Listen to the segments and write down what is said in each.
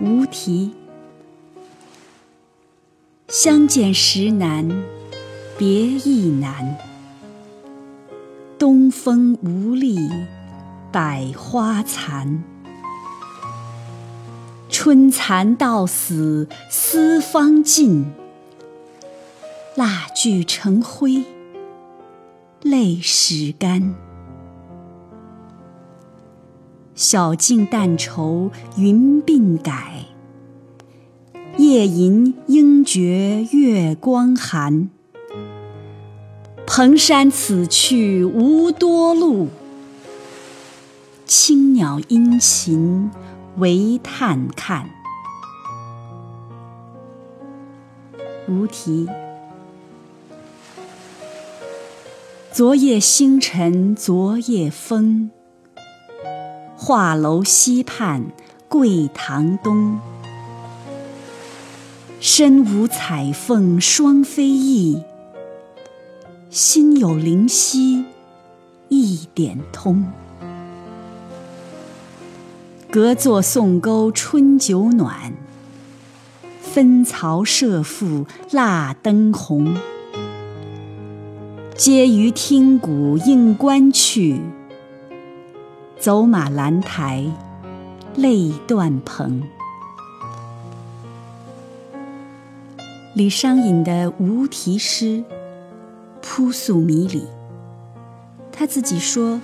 无题。相见时难，别亦难。东风无力百花残。春蚕到死丝方尽，蜡炬成灰泪始干。晓镜但愁云鬓改，夜吟应觉月光寒。蓬山此去无多路，青鸟殷勤为探看。无题。昨夜星辰昨夜风。画楼西畔桂堂东，身无彩凤双飞翼，心有灵犀一点通。隔座送钩春酒暖，分曹射覆蜡灯红。嗟余听鼓应官去。走马兰台泪断蓬。李商隐的无题诗扑朔迷离。他自己说：“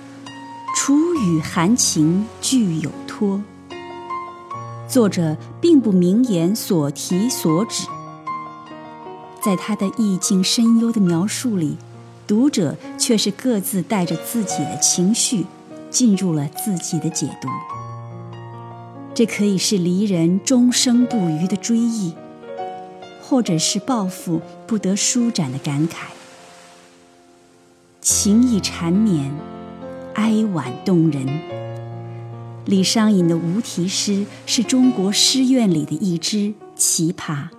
楚雨含情俱有托。”作者并不明言所题所指，在他的意境深幽的描述里，读者却是各自带着自己的情绪。进入了自己的解读，这可以是离人终生不渝的追忆，或者是抱负不得舒展的感慨。情意缠绵，哀婉动人。李商隐的无题诗是中国诗苑里的一支奇葩。